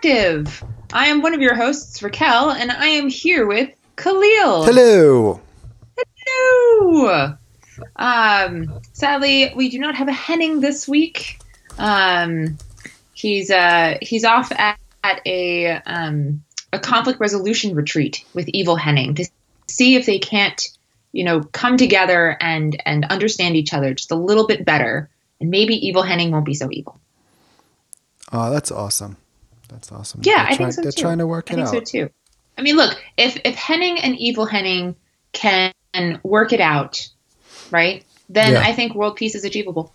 Interactive. I am one of your hosts, Raquel, and I am here with Kahlil. Hello. Hello. Um, sadly, we do not have a Henning this week. Um, he's uh, he's off at, at a um, a conflict resolution retreat with Evil Henning to see if they can't, you know, come together and and understand each other just a little bit better, and maybe Evil Henning won't be so evil. Oh, that's awesome. That's awesome. Yeah, they're I try- think so They're too. trying to work I it think out. so too. I mean, look, if if Henning and Evil Henning can work it out, right? Then Yeah. I think world peace is achievable.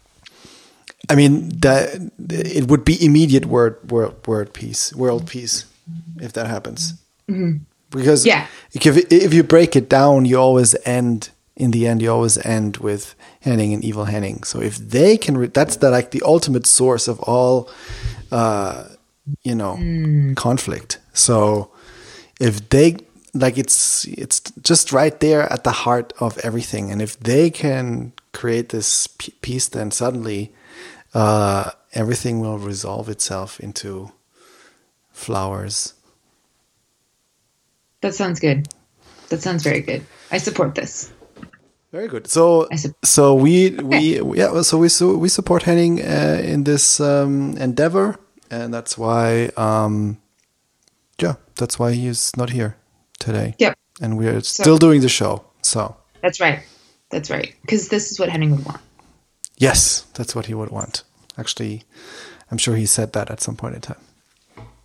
I mean, that it would be immediate world word word peace, world peace, if that happens. Because Mm-hmm. Yeah. if if you break it down, you always end in the end. You always end with Henning and evil Henning. So if they can, re- that's the like the ultimate source of all, uh, you know, Mm. conflict. So if they like it's it's just right there at the heart of everything and if they can create this p- peace then suddenly uh, everything will resolve itself into flowers That sounds good. That sounds very good. I support this. very good so so we we yeah so we so we support henning uh, in this um, endeavor and that's why um yeah that's why he's not here today Yep, and we're still doing the show so that's right. That's right. Because this is what Henning would want. Yes, that's what he would want. Actually, I'm sure he said that at some point in time.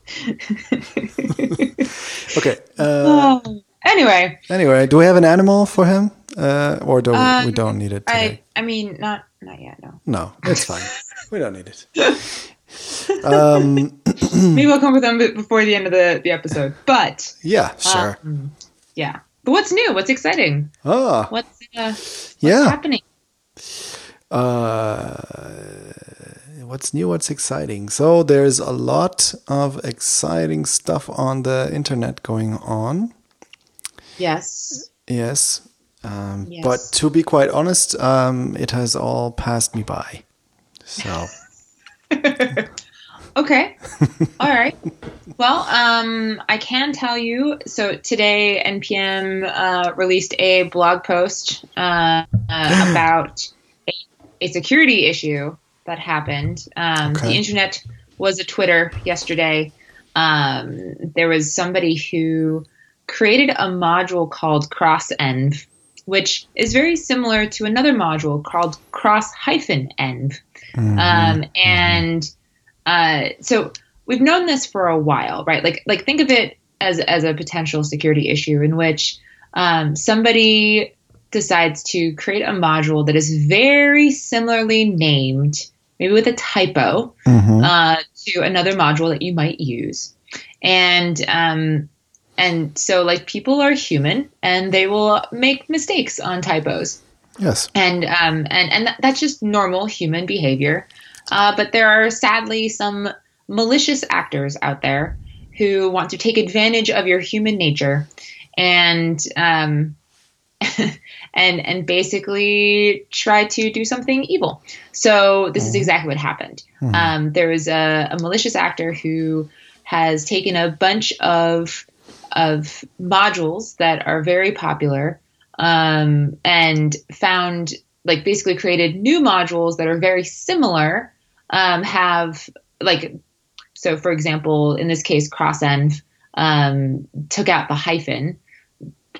okay. Uh, Anyway, anyway, do we have an animal for him, uh, or do we, we Um, don't need it Today? I? I mean not not yet. No. No, it's fine. we don't need it. Um, Maybe we'll come with them before the end of the the episode. But yeah, sure. um, yeah. But what's new? What's exciting? ah, What's uh, what's yeah. happening? Uh, what's new? What's exciting? So there's a lot of exciting stuff on the internet going on. Yes. Yes. Um, Yes. But to be quite honest, um, it has all passed me by. So, Okay. All right. Well, um, I can tell you. So today, NPM uh, released a blog post uh, uh, about a, a security issue that happened. Um, Okay. The internet was a Twitter yesterday. Um, there was somebody who created a module called CrossEnv, which is very similar to another module called Cross-Env. Um, and uh, so we've known this for a while, right? Like, like think of it as as a potential security issue in which um, somebody decides to create a module that is very similarly named, maybe with a typo, mhm. uh, to another module that you might use, and um, and so like people are human and they will make mistakes on typos yes. and um, and and that's just normal human behavior. Uh, but there are sadly some malicious actors out there who want to take advantage of your human nature and um, and and basically try to do something evil. So this is exactly what happened. Um, there was a, a malicious actor who has taken a bunch of of modules that are very popular um, and found like basically created new modules that are very similar um, have like so for example in this case crossenv um, took out the hyphen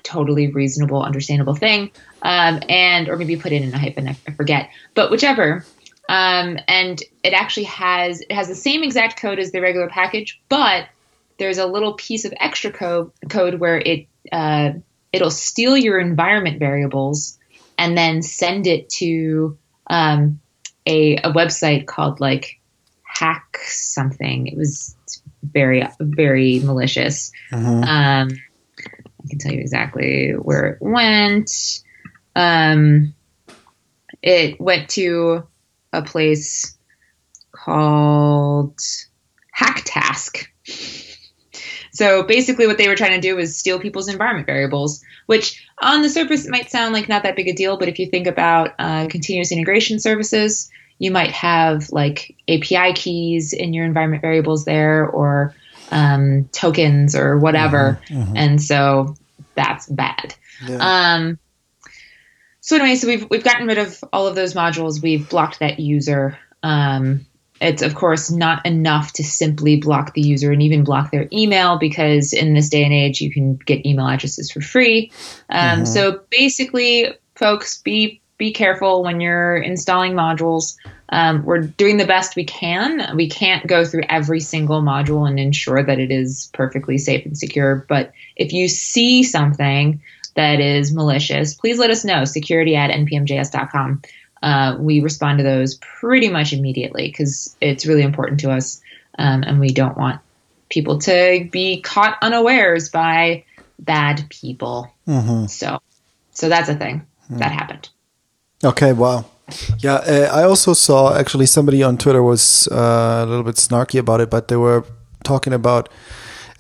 totally reasonable understandable thing um, and or maybe put in a hyphen I, forget but whichever um, and it actually has it has the same exact code as the regular package but there's a little piece of extra code code where it uh, it'll steal your environment variables and then send it to um, a, a website called like hack something. It was very very malicious. Mhm. Um, I can tell you exactly where it went. Um, it went to a place called Hacktask. So basically, what they were trying to do was steal people's environment variables, which on the surface might sound like not that big a deal. But if you think about uh, continuous integration services, you might have like API keys in your environment variables there, or um, tokens or whatever, mm-hmm. and so that's bad. Yeah. Um, so anyway, so we've we've gotten rid of all of those modules. We've blocked that user. Um, it's of course not enough to simply block the user and even block their email because in this day and age you can get email addresses for free. Um, mm-hmm. So basically, folks, be be careful when you're installing modules. Um, we're doing the best we can. We can't go through every single module and ensure that it is perfectly safe and secure. But if you see something that is malicious, please let us know. Security at npmjs.com. Uh, we respond to those pretty much immediately because it's really important to us, um, and we don't want people to be caught unawares by bad people. Mm-hmm. So, so that's a thing mm. that happened. Okay. Wow. Yeah, uh, I also saw actually somebody on Twitter was uh, a little bit snarky about it, but they were talking about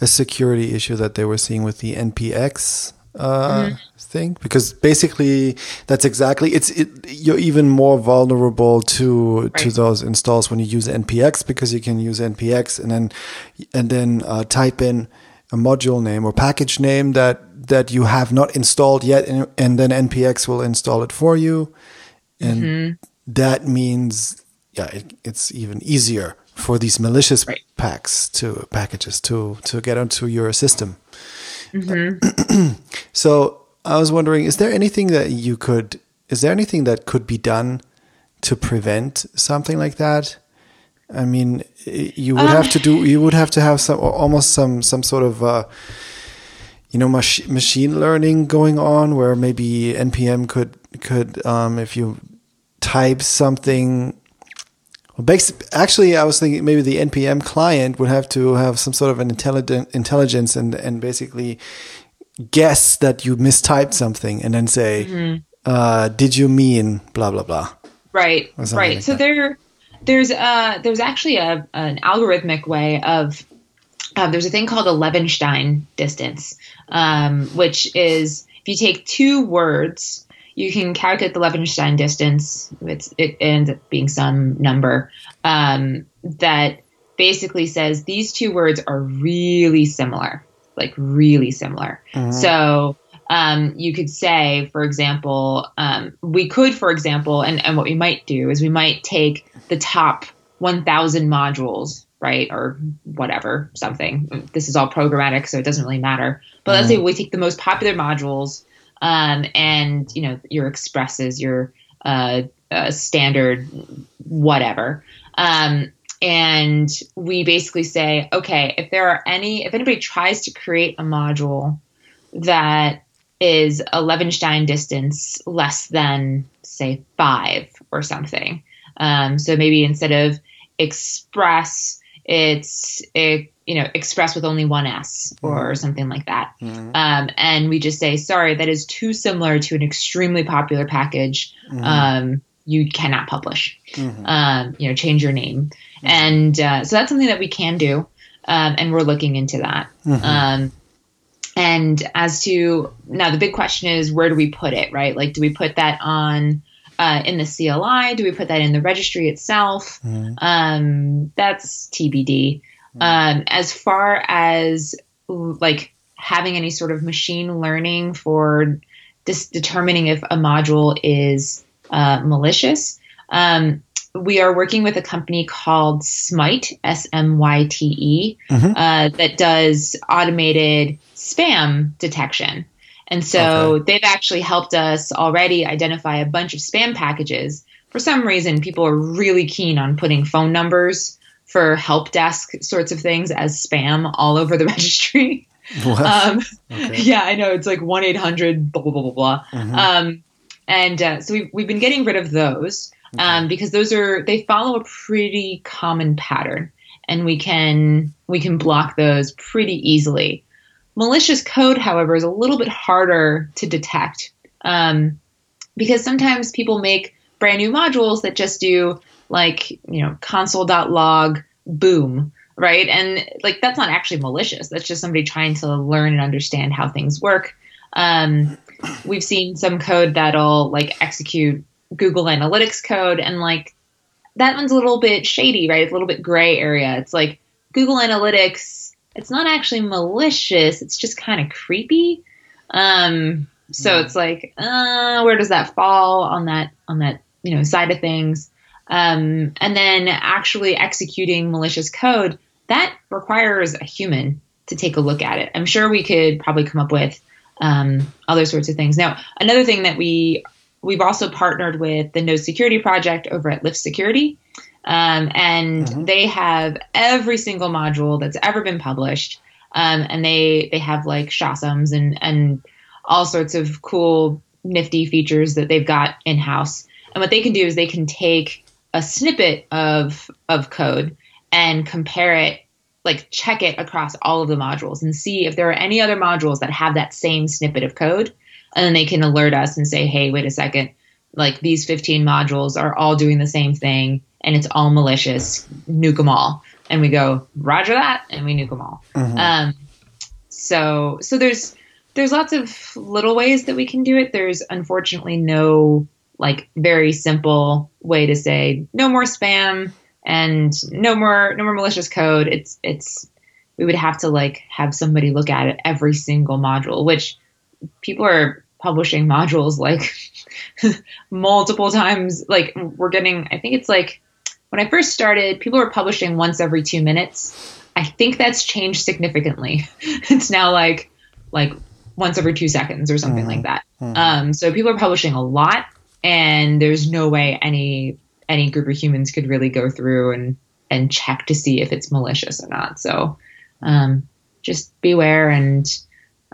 a security issue that they were seeing with the NPX uh, mm-hmm. Thing because basically that's exactly it's it, you're even more vulnerable to right. to those installs when you use npx because you can use npx and then and then uh, type in a module name or package name that that you have not installed yet and, and then npx will install it for you and mm-hmm. that means yeah it, it's even easier for these malicious right. packs to packages to to get onto your system Mm-hmm. so I was wondering, is there anything that you could, is there anything that could be done to prevent something like that? I mean, you would um, have to do, you would have to have some, almost some, some sort of, uh, you know, mach- machine learning going on where maybe NPM could, could, um, if you type something well, actually, I was thinking maybe the npm client would have to have some sort of an intelligent intelligence and and basically guess that you mistyped something and then say, mm-hmm. uh, "Did you mean blah blah blah?" Right, right. Like so that. there, there's uh there's actually a an algorithmic way of uh, there's a thing called a Levenshtein distance, um, which is if you take two words you can calculate the Levenshtein distance. It's, it ends up being some number um, that basically says these two words are really similar, like really similar. Mm-hmm. So um, you could say, for example, um, we could, for example, and, and what we might do is we might take the top 1,000 modules, right, or whatever, something. This is all programmatic, so it doesn't really matter. But mm-hmm. let's say we take the most popular modules um, and you know your expresses, your uh, uh, standard whatever. Um, and we basically say, okay, if there are any, if anybody tries to create a module that is a Levenshtein distance less than, say, five or something. Um, so maybe instead of express, it's it, you know express with only one s or mm-hmm. something like that mm-hmm. um, and we just say sorry that is too similar to an extremely popular package mm-hmm. um, you cannot publish mm-hmm. um, you know change your name mm-hmm. and uh, so that's something that we can do um, and we're looking into that mm-hmm. um, and as to now the big question is where do we put it right like do we put that on uh, in the CLI? Do we put that in the registry itself? Mm. Um, that's TBD. Mm. Um, as far as like having any sort of machine learning for dis- determining if a module is uh, malicious, um, we are working with a company called Smyte, S M Y T E, mm-hmm. uh, that does automated spam detection. And so okay. they've actually helped us already identify a bunch of spam packages. For some reason, people are really keen on putting phone numbers for help desk sorts of things as spam all over the registry. Um, okay. Yeah, I know. It's like 1 800, blah, blah, blah, blah, blah. Mm-hmm. Um, and uh, so we've, we've been getting rid of those okay. um, because those are, they follow a pretty common pattern and we can, we can block those pretty easily. Malicious code, however, is a little bit harder to detect um, because sometimes people make brand new modules that just do like, you know, console.log boom, right? And like that's not actually malicious. That's just somebody trying to learn and understand how things work. Um, we've seen some code that'll like execute Google Analytics code and like that one's a little bit shady, right? It's a little bit gray area. It's like Google Analytics it's not actually malicious. It's just kind of creepy. Um, so Yeah. it's like, uh, where does that fall on that on that you know side of things? Um, and then actually executing malicious code that requires a human to take a look at it. I'm sure we could probably come up with um, other sorts of things. Now, another thing that we we've also partnered with the Node Security Project over at ^Lift Security, um, and Mhm. they have every single module that's ever been published, um, and they they have like SHASUMs and and all sorts of cool nifty features that they've got in house. And what they can do is they can take a snippet of of code and compare it like check it across all of the modules and see if there are any other modules that have that same snippet of code and then they can alert us and say hey wait a second like these 15 modules are all doing the same thing and it's all malicious nuke them all and we go roger that and we nuke them all Mhm. um, so so there's there's lots of little ways that we can do it. There's unfortunately no like very simple way to say no more spam and no more no more malicious code. It's it's we would have to like have somebody look at it every single module, which people are publishing modules like multiple times. Like we're getting, I think it's like when I first started, people were publishing once every two minutes. I think that's changed significantly. it's now like like once every two seconds or something Mhm. like that. Mhm. Um, so people are publishing a lot, and there's no way any any group of humans could really go through and and check to see if it's malicious or not. So um, just beware and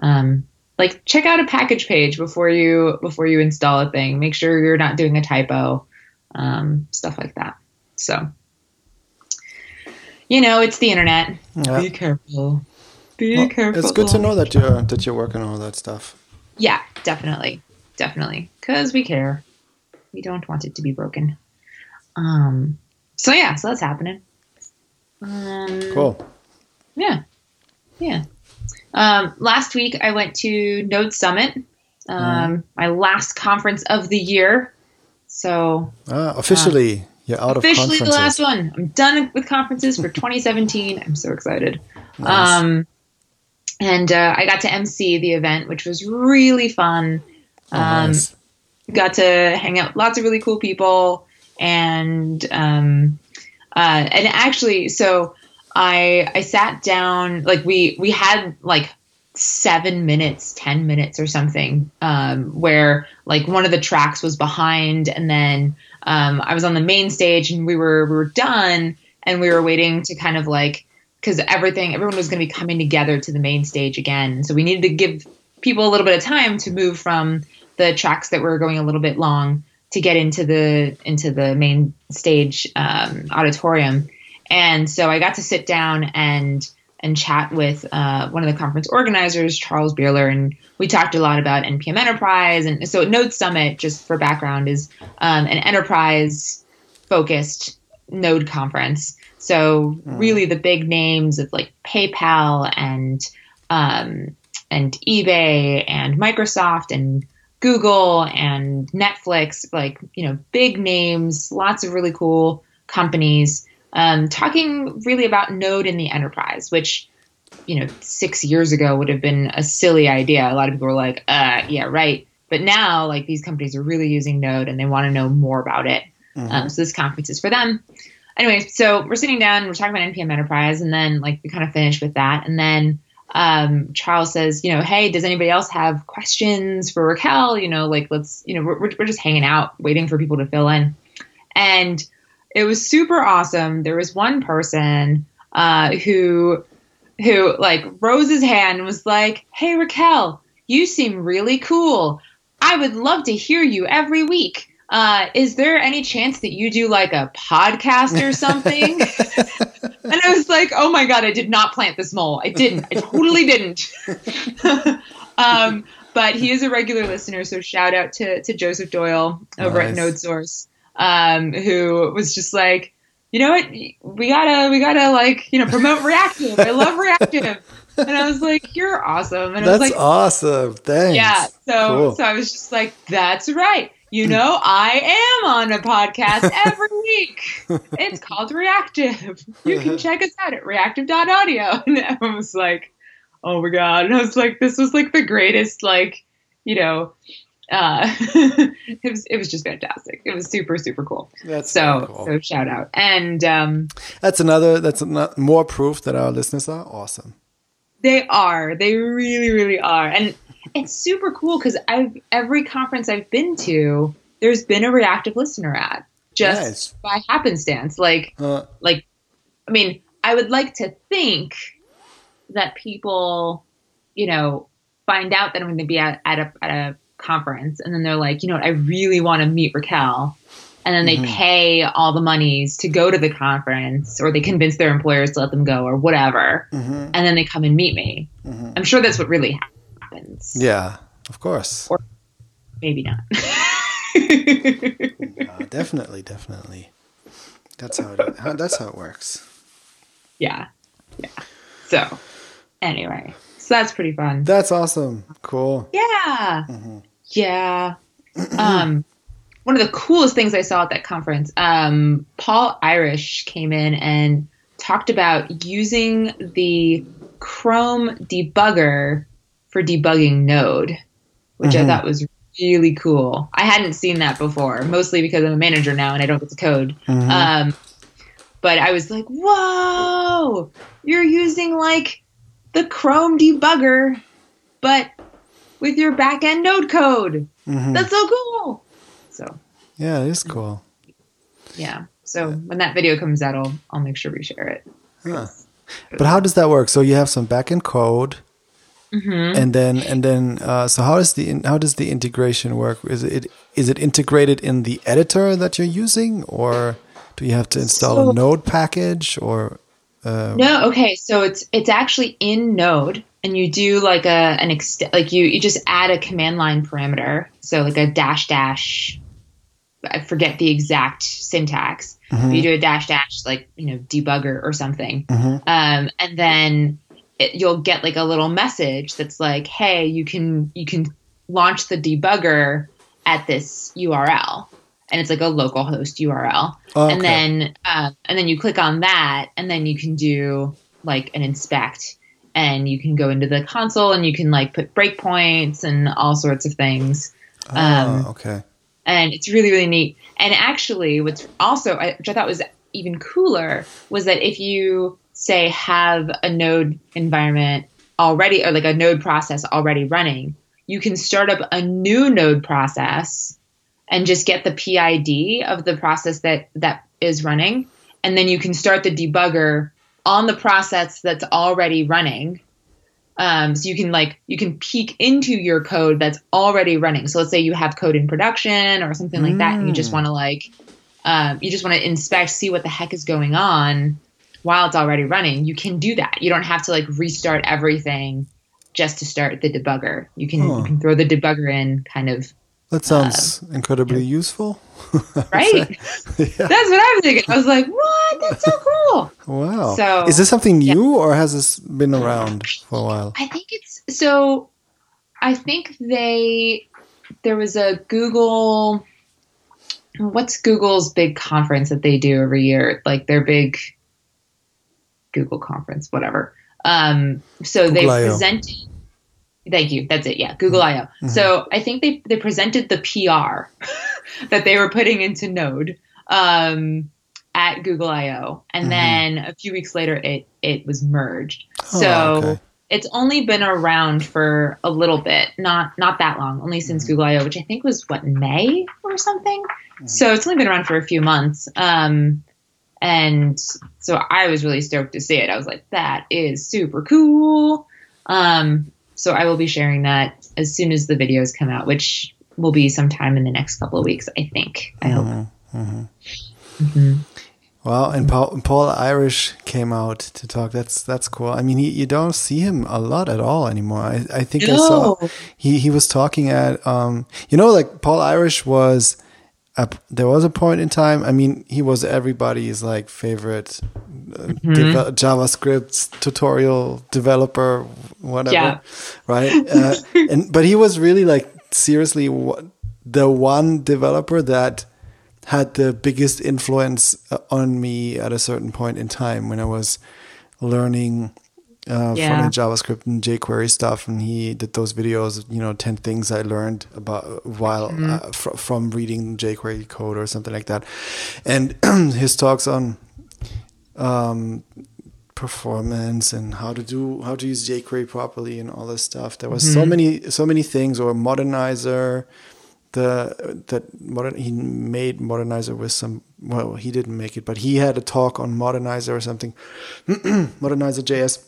um, like check out a package page before you before you install a thing. Make sure you're not doing a typo, um, stuff like that. So you know, it's the internet. Yeah. Be careful. Be Well, careful. it's good to know that you're that you're working on all that stuff. Yeah, definitely, definitely, because we care. We don't want it to be broken. Um. So yeah, so that's happening. Um, Cool. Yeah, yeah. Um, last week I went to Node Summit, um, my last conference of the year. So Ah, officially, you're out of officially the last one. I'm done with conferences for 2017. I'm so excited. Nice. Um, and uh, I got to MC the event, which was really fun. Oh, Um, nice. got to hang out with lots of really cool people and um uh and actually so i i sat down like we we had like seven minutes ten minutes or something um where like one of the tracks was behind and then um i was on the main stage and we were we were done and we were waiting to kind of like because everything everyone was going to be coming together to the main stage again. So we needed to give people a little bit of time to move from the tracks that were going a little bit long to get into the into the main stage um, auditorium and so i got to sit down and and chat with uh, one of the conference organizers charles Beeler, and we talked a lot about npm enterprise. And so node summit just for background is um, an enterprise focused node conference. So really the big names of like paypal and um, and ebay and microsoft and Google and Netflix, like, you know, big names, lots of really cool companies, um, talking really about Node in the enterprise, which, you know, six years ago would have been a silly idea. A lot of people were like, uh, yeah, right. But now, like, these companies are really using Node and they want to know more about it. Mhm. Um, so this conference is for them. Anyway, so we're sitting down, we're talking about NPM Enterprise, and then like we kind of finished with that, and then um, Charles says, you know, hey, does anybody else have questions for Raquel? You know, like let's, you know, we're we're just hanging out, waiting for people to fill in, and it was super awesome. There was one person uh, who who like rose his hand and was like, hey Raquel, you seem really cool. I would love to hear you every week. Uh, is there any chance that you do like a podcast or something? and I was like, oh my God, I did not plant this mole. I didn't. I totally didn't. um, but he is a regular listener. So shout out to, to Joseph Doyle over at Nice. Node Source, um, who was just like, you know what? We gotta, we gotta like, you know, promote reactive. I love reactive. And I was like, you're awesome. And I was That's like, awesome. Thanks. yeah. So Cool. so I was just like, that's right. you know, I am on a podcast every week. It's called Reactive. You can check us out at reactive.audio. And I was like, oh my God. And I was like, this was like the greatest, like, you know, uh, it was it was just fantastic. It was super super cool. That's so cool. so shout out and um, That's another. That's ano- more proof that our listeners are awesome. they are they really really are and it's super cool because I've every conference I've been to there's been a reactive listener at just Nice. by happenstance like Uh, like I mean I would like to think that people you know find out that I'm going to be at, at a at a conference and then they're like you know what I really want to meet Raquel and then they Mhm. pay all the monies to go to the conference or they convince their employers to let them go or whatever mhm, and then they come and meet me mhm. I'm sure that's what really happens Yeah, of course. Or- maybe not Uh, definitely, definitely. That's how it. How, that's how it works. yeah yeah so anyway so that's pretty fun That's awesome. Cool. yeah Mhm. Yeah. um, one of the coolest things I saw at that conference, um, Paul Irish came in and talked about using the Chrome debugger for debugging Node, which Mhm. I thought was really cool. I hadn't seen that before, mostly because I'm a manager now and I don't get to code. Mhm. Um, but I was like, whoa, you're using like the Chrome debugger, but with your backend node code. Mhm. That's so cool. So Yeah, it is cool. yeah. So when that video comes out, I'll I'll make sure we share it. Huh. But how does that work? So you have some backend code, hmm and then and then uh, so how does the how does the integration work? Is it is it integrated in the editor that you're using, or do you have to install So- a Node package, or uh, No, okay. So it's it's actually in Node, and you do like a an ext like you you just add a command line parameter. So like a dash dash. I forget the exact syntax. Mhm. You do a dash dash like you know debugger or something, Mhm. um, and then it, you'll get like a little message that's like, "Hey, you can you can launch the debugger at this URL," and it's like a localhost URL. Oh, and then um, and then you click on that, and then you can do like an inspect, and you can go into the console and you can like put breakpoints and all sorts of things um, oh, okay. and it's really really neat. And actually, what's also which I thought was even cooler was that if you say have a node environment already or like a node process already running, you can start up a new node process and just get the PID of the process that that is running, and then you can start the debugger on the process that's already running. Um, so you can like you can peek into your code that's already running. So let's say you have code in production or something like that, and you just Mm. want to like um, you just want to inspect, see what the heck is going on while it's already running. You can do that. You don't have to like restart everything just to start the debugger. You can Huh. you can throw the debugger in kind of That sounds incredibly useful. right. yeah. That's what I'm thinking. I was like, what? That's so cool. Wow. So- is this something new, or has this been around for a while? I think it's so. I think they there was a Google. What's Google's big conference that they do every year? Like their big Google conference, whatever. Um, so they Google I/O. presented. Thank you. That's it. Yeah, Google I/O. So I think they they presented the PR that they were putting into Node um, at Google I/O, and Mhm. then a few weeks later, it it was merged. Oh, So okay. it's only been around for a little bit, not not that long, only since Mhm. Google I/O, which I think was what May or something. Mhm. So it's only been around for a few months. Um, and so I was really stoked to see it. I was like, that is super cool. Um, so I will be sharing that as soon as the videos come out, which will be sometime in the next couple of weeks, I think. I hope. Mhm, mhm. Mhm. Well, and Paul, Paul Irish came out to talk. That's that's cool. I mean, he, you don't see him a lot at all anymore. I, I think I saw he he was talking at um you know like Paul Irish was a, there was a point in time. I mean, he was everybody's like favorite uh, Mm-hmm. JavaScript tutorial developer, whatever, Yeah. right? Uh, and but he was really like seriously what the one developer that had the biggest influence uh, on me at a certain point in time when I was learning uh, Yeah. front-end JavaScript and jQuery stuff, and he did those videos. You know, ten things I learned about while uh, fr- from reading jQuery code or something like that, and his talks on um, performance and how to do how to use jQuery properly and all this stuff. There was so many so many things. Or Modernizr, the that modern he made Modernizr with some. Well, he didn't make it, but he had a talk on Modernizr or something. Modernizr JS.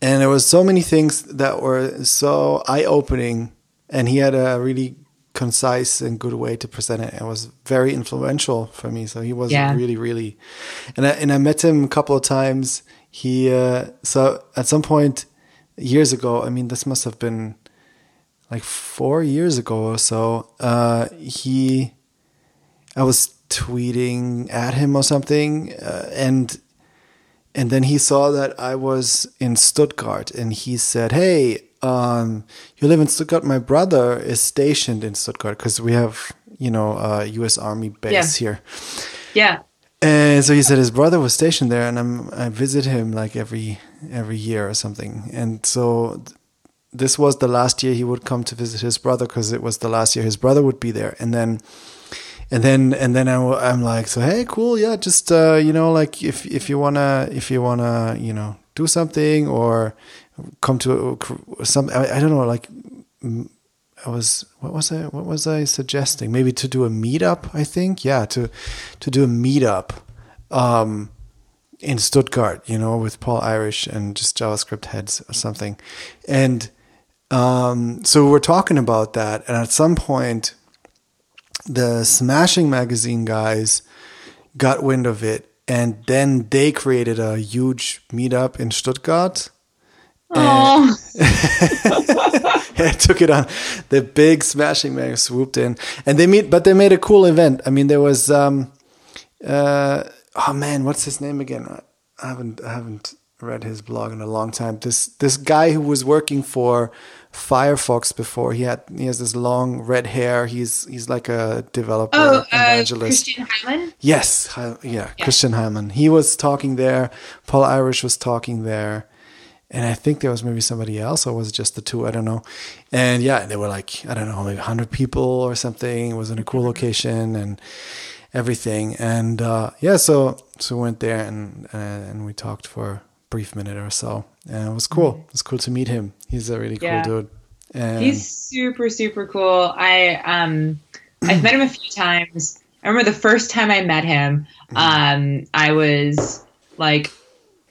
And there was so many things that were so eye opening, and he had a really concise and good way to present it. It was very influential for me. So he was Yeah. really, really, and I and I met him a couple of times. He uh, so at some point years ago. I mean, this must have been like four years ago or so. Uh, he, I was tweeting at him or something, uh, and and then he saw that I was in Stuttgart, and he said, "Hey, um, you live in Stuttgart. My brother is stationed in Stuttgart because we have, you know, a U.S. Army base here." Yeah. And so he said his brother was stationed there, and I'm I visit him like every every year or something. And so th- this was the last year he would come to visit his brother because it was the last year his brother would be there. And then and then and then I, I'm like, so hey, cool, yeah, just uh, you know, like if if you wanna if you wanna you know do something or come to a, some I, I don't know like I was what was I what was I suggesting? Maybe to do a meetup I think? Yeah to to do a meetup um in Stuttgart you know with Paul Irish and just JavaScript heads or something. And um so we're talking about that and at some point the Smashing Magazine guys got wind of it, and then they created a huge meetup in Stuttgart. Oh, and took it on. The big Smashing Mag swooped in, and they meet, but they made a cool event. I mean, there was, um, uh, oh man, what's his name again? I- I haven't, I haven't read his blog in a long time. This this guy who was working for Firefox before. He had he has this long red hair. He's he's like a developer oh, uh, evangelist. Christian Heilmann. Yes, Hy- yeah, Christian Heilmann. He was talking there. Paul Irish was talking there, and I think there was maybe somebody else, or was it just the two? I don't know. And yeah, they were like I don't know, maybe hundred people or something. It was in a cool location and everything. And uh, yeah, so so went there and uh, and we talked for a brief minute or so. And it was cool. It was cool to meet him. He's a really cool Yeah. dude. And He's super super cool. I um I've met him a few times. I remember the first time I met him, um, I was like,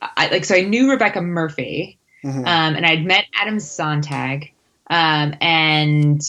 I like so I knew Rebecca Murphy, Mhm. um, and I'd met Adam Sontag, um, and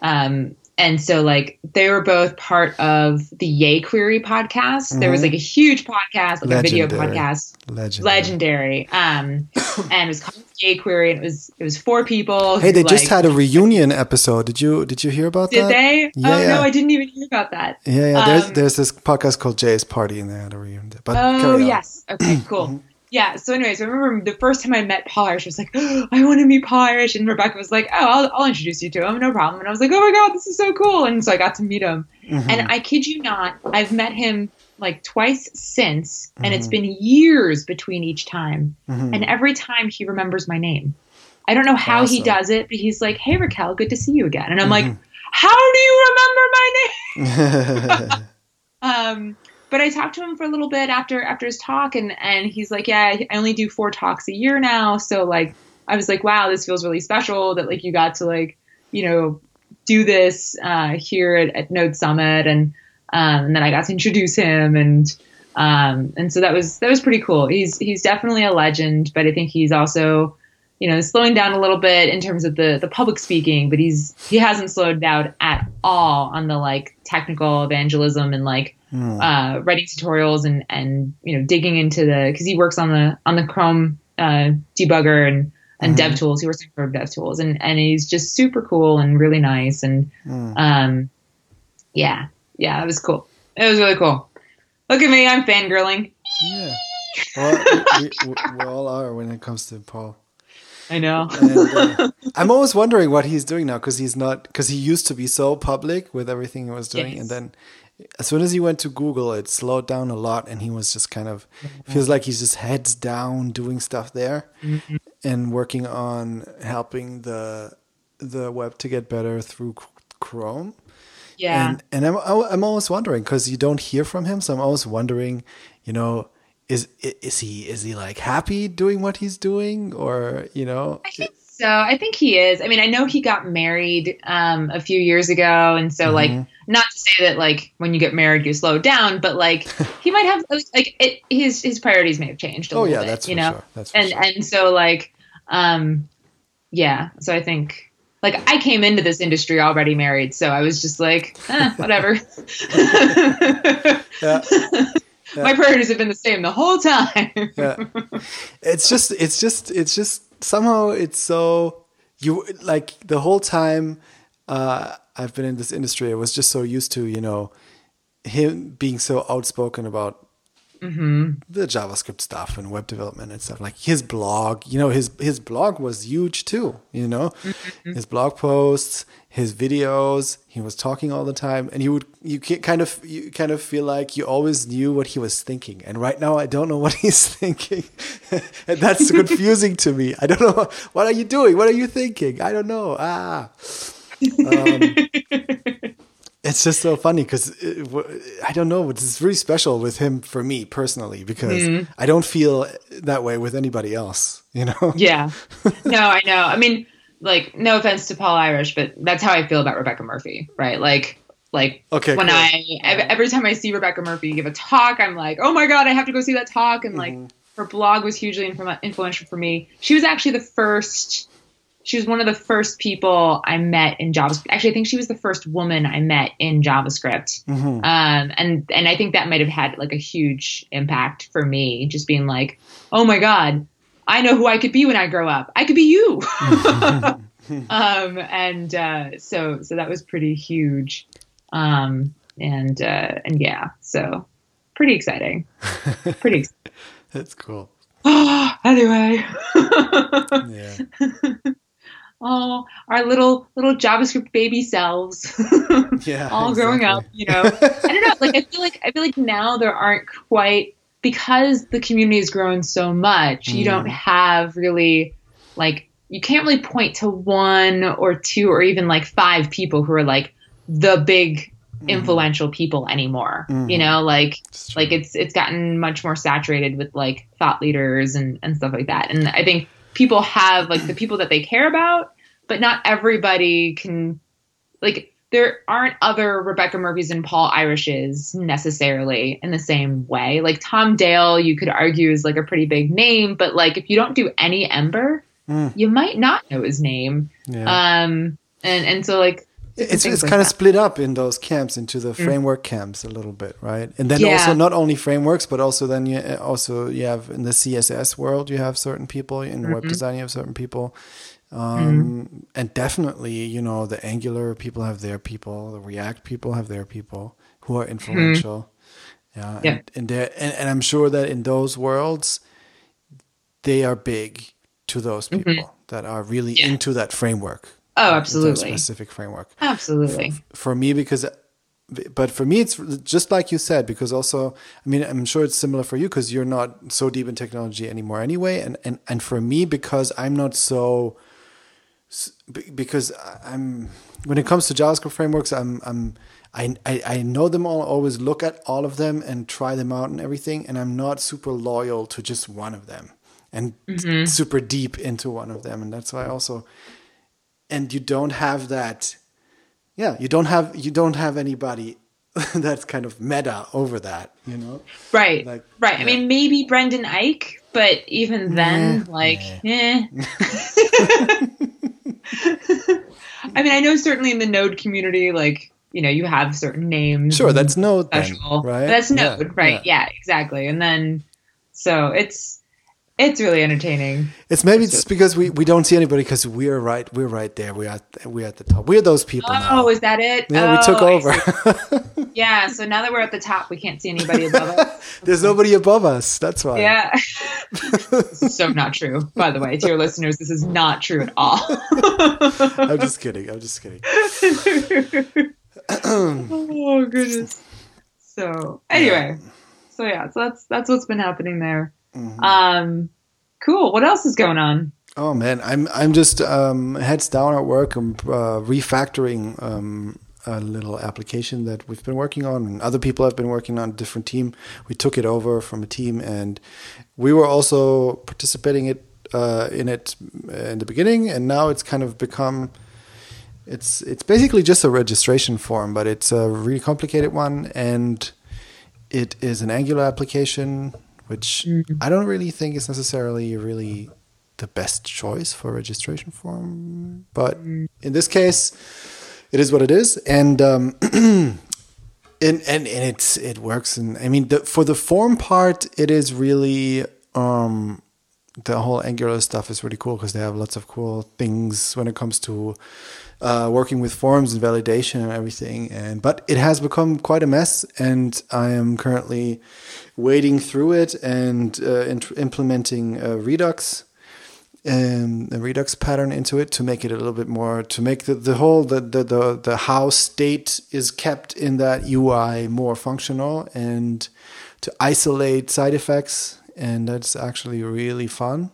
um, and so like they were both part of the yayQuery podcast. There was Mhm. like a huge podcast, like a video podcast legend. legendary um and it was called yayQuery and it was it was four people Hey, who, they just had a reunion episode. Did you did you hear about did that? they Yeah, oh yeah. no i didn't even hear about that Yeah, yeah. There's Um, there's this podcast called JS Party, and they had a reunion. But oh yes okay cool Mm-hmm. Yeah so anyways i remember the first time i met paul irish I was like oh, i want to meet paul irish and rebecca was like oh I'll, I'll introduce you to him no problem and i was like oh my god this is so cool and so i got to meet him Mhm. and i kid you not i've met him like twice since and it's Mhm. been years between each time Mhm. And every time he remembers my name. I don't know how he does it, but he's like, "Hey Raquel, good to see you again." And I'm like, Mhm. "How do you remember my name?" Um, but I talked to him for a little bit after after his talk, and and he's like, "Yeah, I only do four talks a year now." So like, I was like, "Wow, this feels really special that like you got to like, you know, do this uh, here at, at Node Summit," and um, and then I got to introduce him and. Um, and so that was that was pretty cool. He's he's definitely a legend, but I think he's also, you know, slowing down a little bit in terms of the the public speaking. But he's he hasn't slowed down at all on the like technical evangelism and like Hmm. uh, writing tutorials and and you know digging into the because he works on the on the Chrome uh, debugger and and Mhm. dev tools. He works on Chrome dev tools and and he's just super cool and really nice and Hmm. um yeah yeah it was cool. It was really cool. Look at me, I'm fangirling. Yeah. Well, we, we, we all are when it comes to Paul. I know. And, uh, I'm always wondering what he's doing now because he's not because he used to be so public with everything he was doing, Yes. and then as soon as he went to Google, it slowed down a lot, and he was just kind of feels like he's just heads down doing stuff there Mm-hmm. and working on helping the the web to get better through Chrome. yeah. And and I'm I'm always wondering because you don't hear from him, so I'm always wondering, you know, is is he is he like happy doing what he's doing, or you know, I think so. I think he is. I mean, I know he got married um, a few years ago, and so like, Mm-hmm. not to say that like when you get married you slow down, but like he might have like it, his his priorities may have changed. A oh little yeah, bit, that's you know, sure. That's and sure. and so like, um, yeah. So I think like I came into this industry already married, so I was just like, eh, whatever. yeah. My priorities have been the same the whole time. yeah it's just it's just it's just somehow it's so you like the whole time uh i've been in this industry i was just so used to you know him being so outspoken about the javascript stuff and web development and stuff. Like his blog you know his his blog was huge too you know? His blog posts his videos he was talking all the time. And you would you kind of you kind of feel like you always knew what he was thinking. And right now i don't know what he's thinking. And that's confusing to me. I don't know. What are you doing? What are you thinking? I don't know. Ah. Um, it's just so funny because I don't know. It's really special with him for me personally because I don't feel that way with anybody else. You know? Yeah. No, I know. I mean, like, no offense to Paul Irish, but that's how I feel about Rebecca Murphy, right? Like, like Okay, when cool. I every time I see Rebecca Murphy give a talk, I'm like, oh my god, I have to go see that talk. And Mm-hmm. like, her blog was hugely influential for me. She was actually the first. She was one of the first people I met in JavaScript. Actually, I think she was the first woman I met in JavaScript. Mhm. Um, and and I think that might have had like a huge impact for me, just being like, oh my god, I know who I could be when I grow up. I could be you. um, and uh, so so that was pretty huge. Um, and uh, and yeah, so pretty exciting. Pretty. That's cool. anyway. Yeah. Oh, our little little JavaScript baby selves. Yeah. all growing up, you know. I don't know. Like I feel like I feel like now there aren't quite because the community has grown so much. You don't Mm. have really like you can't really point to one or two or even like five people who are like the big influential people anymore. You Mhm. know, like like it's it's gotten much more saturated with like thought leaders and and stuff like that. And I think people have like the people that they care about, but not everybody can like there aren't other Rebecca Murphys and Paul Irishes necessarily in the same way. Like Tom Dale, you could argue is like a pretty big name, but like if you don't do any Ember, Mm. you might not know his name. Yeah. Um, and and so like it's it's like kind of split up in those camps into the framework camps a little bit, right? And then Yeah. also not only frameworks, but also then you also you have in the CSS world you have certain people in Mm-hmm. web design you have certain people, um, and definitely you know the Angular people have their people, the React people have their people who are influential. Yeah, Mm-hmm. Yeah. and and, they're- and and I'm sure that in those worlds they are big to those people that are really Mm-hmm. Yeah. into that framework. Oh, absolutely, specific framework. Absolutely. for me because but for me it's just like you said because also i mean i'm sure it's similar for you because you're not so deep in technology anymore anyway. And and, and for me because i'm not so because i'm when it comes to javascript frameworks i'm i'm I, I, I know them all always look at all of them and try them out and everything. And i'm not super loyal to just one of them and mm-hmm. super deep into one of them. And that's why also and you don't have that yeah you don't have you don't have anybody that's kind of meta over that you know Right. Like, right. I mean, maybe Brendan Eich, but even then, Nah, like, eh. I mean, I know certainly in the Node community, like, you know, you have certain names. sure that's node then, right That's Yeah, Node, right? Yeah. exactly. And then, so it's, It's really entertaining. It's maybe it's because we, we don't see anybody because we're right we're right there we're at we're at the top we're those people Oh, now. is that it? Yeah, we took Oh, over. yeah, so now that we're at the top, we can't see anybody above us. There's nobody above us. That's why. Yeah. so not true, by the way. To your listeners, this is not true at all. I'm just kidding. I'm just kidding. oh goodness. So anyway, so yeah, so that's that's what's been happening there. Mm-hmm. Um, cool. What else is going on? Oh man, I'm I'm just um, heads down at work. I'm uh, refactoring um, a little application that we've been working on, and other people have been working on a different team. We took it over from a team, and we were also participating it uh, in it in the beginning, and now it's kind of become. It's it's basically just a registration form, but it's a really complicated one, and it is an Angular application, which I don't really think is necessarily really the best choice for registration form. But in this case, it is what it is, and um, and, and and it's it works. And I mean, the, for the form part, it is really um, the whole Angular stuff is really cool because they have lots of cool things when it comes to uh, working with forms and validation and everything. And but it has become quite a mess, and I am currently wading through it and uh, implementing uh, Redux um, a Redux pattern into it to make it a little bit more to make the, the whole the, the the the how state is kept in that UI more functional and to isolate side effects and that's actually really fun.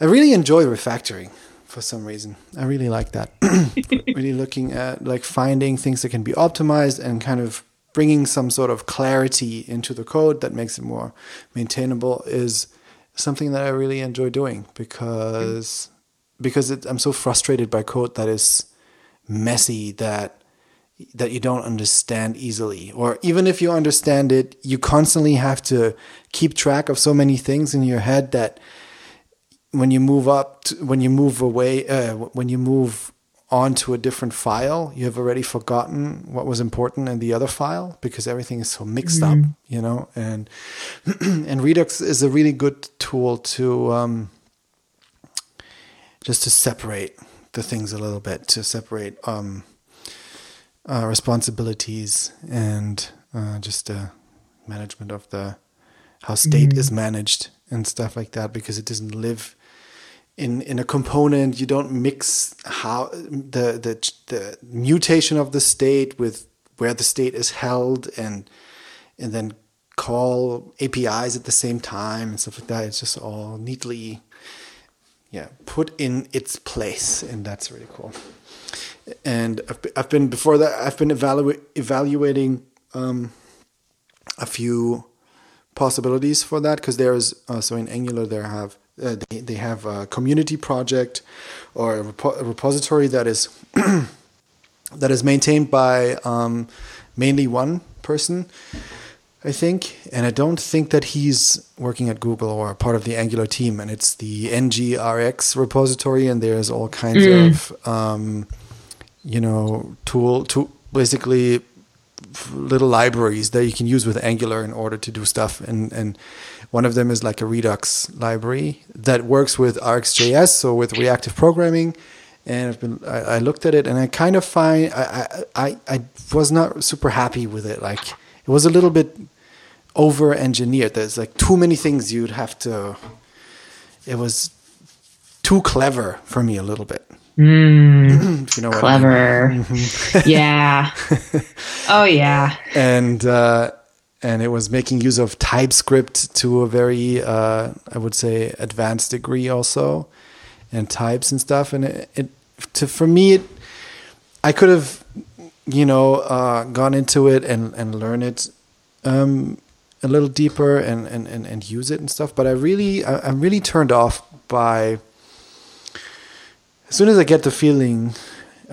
I really enjoy refactoring for some reason. I really like that. really looking at like finding things that can be optimized and kind of bringing some sort of clarity into the code that makes it more maintainable is something that I really enjoy doing because because it, I'm so frustrated by code that is messy that that you don't understand easily or even if you understand it you constantly have to keep track of so many things in your head that when you move up to, when you move away uh, when you move on to a different file you have already forgotten what was important in the other file because everything is so mixed up you know? And and redux is a really good tool to um, just to separate the things a little bit to separate um, uh, responsibilities and uh, just the management of the how state is managed and stuff like that because it doesn't live in in a component you don't mix how the the the mutation of the state with where the state is held and and then call APIs at the same time and stuff like that. It's just all neatly yeah put in its place and that's really cool. And I've I've been before that I've been evalu- evaluating um, a few possibilities for that because there's uh, so in Angular there have uh, they, they have a community project or a, repo- a repository that is that is maintained by um, mainly one person I think. And I don't think that he's working at Google or part of the Angular team. And it's the NGRX repository. And there's all kinds of um, you know tool to basically little libraries that you can use with Angular in order to do stuff. And and one of them is like a Redux library that works with RxJS, so with reactive programming. And I've been I, I looked at it and I kind of find I, I I I was not super happy with it. Like it was a little bit over engineered. There's like too many things you'd have to. It was too clever for me a little bit. Mm, you know what I mean. clever. yeah. Oh yeah. and uh, and it was making use of TypeScript to a very uh, I would say advanced degree also, and types and stuff. And it, it to for me, it, I could have you know uh, gone into it and and learn it. Um, a little deeper and, and, and, and use it and stuff, but I really I, I'm really turned off by as soon as I get the feeling,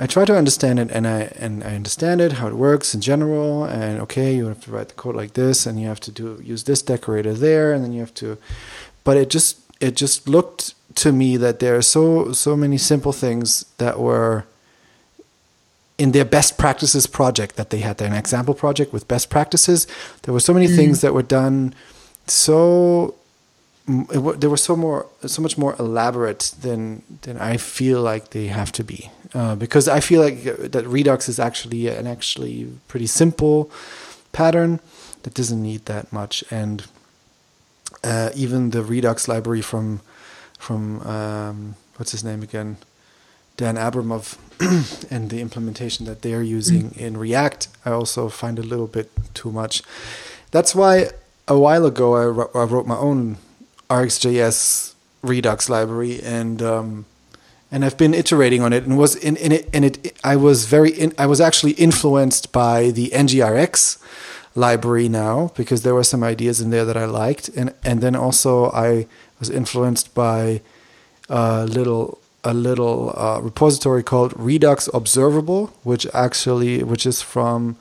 I try to understand it, and I and I understand it how it works in general. And okay, you have to write the code like this, and you have to do use this decorator there, and then you have to. But it just it just looked to me that there are so so many simple things that were in their best practices project that they had there, an example project with best practices. There were so many mm. things that were done so it, they were so more so much more elaborate than than I feel like they have to be uh, because I feel like that Redux is actually an actually pretty simple pattern that doesn't need that much. And uh, even the Redux library from from um, what's his name again? Dan Abramov and the implementation that they're using mm. in React I also find a little bit too much. That's why a while ago I, I wrote my own RxJS Redux library, and um, and I've been iterating on it, and was in, in it, and it I was very in, I was actually influenced by the NGRX library now because there were some ideas in there that I liked, and and then also I was influenced by a little a little uh, repository called Redux Observable, which actually which is from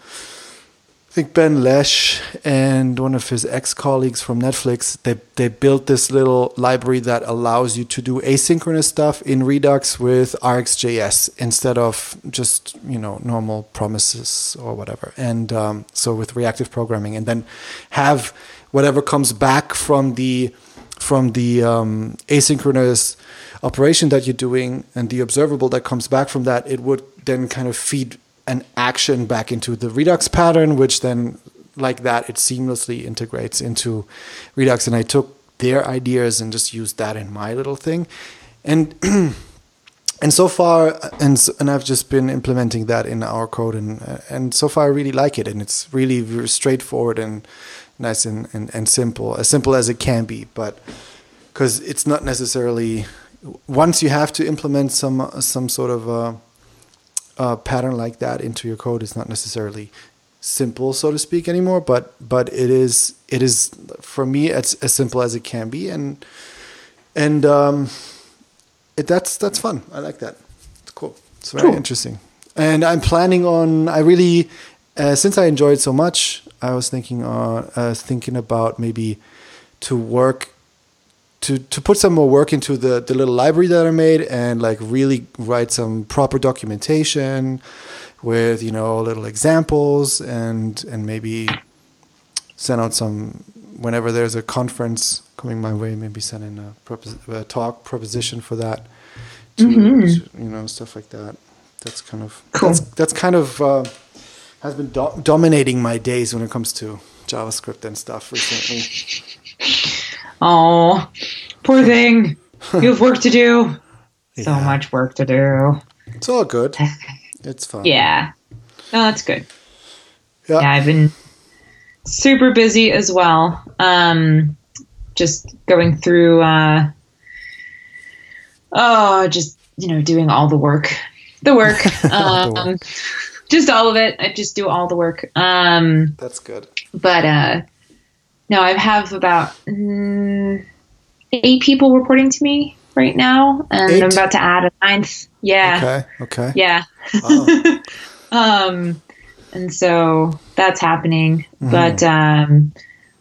I think Ben Lesh and one of his ex-colleagues from Netflix, they, they built this little library that allows you to do asynchronous stuff in Redux with RxJS instead of just, you know, normal promises or whatever. And um, so with reactive programming and then have whatever comes back from the from the um, asynchronous operation that you're doing and the observable that comes back from that, it would then kind of feed an action back into the Redux pattern, which then, like that, it seamlessly integrates into Redux. And I took their ideas and just used that in my little thing. And and so far, and and I've just been implementing that in our code, and uh, and so far I really like it, and it's really straightforward and nice and, and, and simple, as simple as it can be. But because it's not necessarily once you have to implement some some sort of uh, uh, a pattern like that into your code is not necessarily simple, so to speak, anymore. But but it is it is for me it's as simple as it can be, and and um, it, that's that's fun. I like that. It's cool. It's very cool. interesting. And I'm planning on. I really uh, since I enjoyed so much, I was thinking on uh, thinking about maybe to work to to put some more work into the the little library that I made and like really write some proper documentation with you know little examples and and maybe send out some whenever there's a conference coming my way maybe send in a, propos- a talk proposition for that to, mm-hmm. to, you know stuff like that that's kind of cool. that's, that's kind of uh, has been do- dominating my days when it comes to javascript and stuff recently Oh, poor thing. You have work to do. Yeah. So much work to do. It's all good. It's fun. Yeah. No, that's good. Yeah. yeah, I've been super busy as well. Um, just going through, uh, oh, just, you know, doing all the work. The work. Um, the work. just all of it. I just do all the work. Um, that's good. But, uh, no, I have about mm, eight people reporting to me right now, and i I'm about to add a ninth. Yeah. Okay. Okay. Yeah. Oh. um, and so that's happening, mm. but um,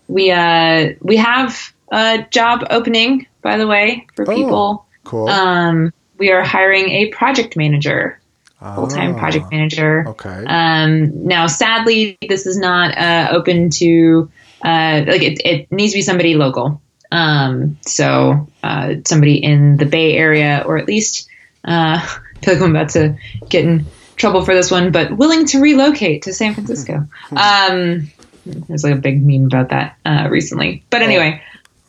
we uh we have a job opening, by the way, for oh, people. Cool. Um, we are hiring a project manager full time oh, project manager. Okay. Um, now, sadly, this is not uh, open to uh, like it, it needs to be somebody local. Um, so uh, somebody in the Bay Area, or at least uh, I feel like I'm about to get in trouble for this one, but willing to relocate to San Francisco. Um, there's like a big meme about that uh, recently. But anyway,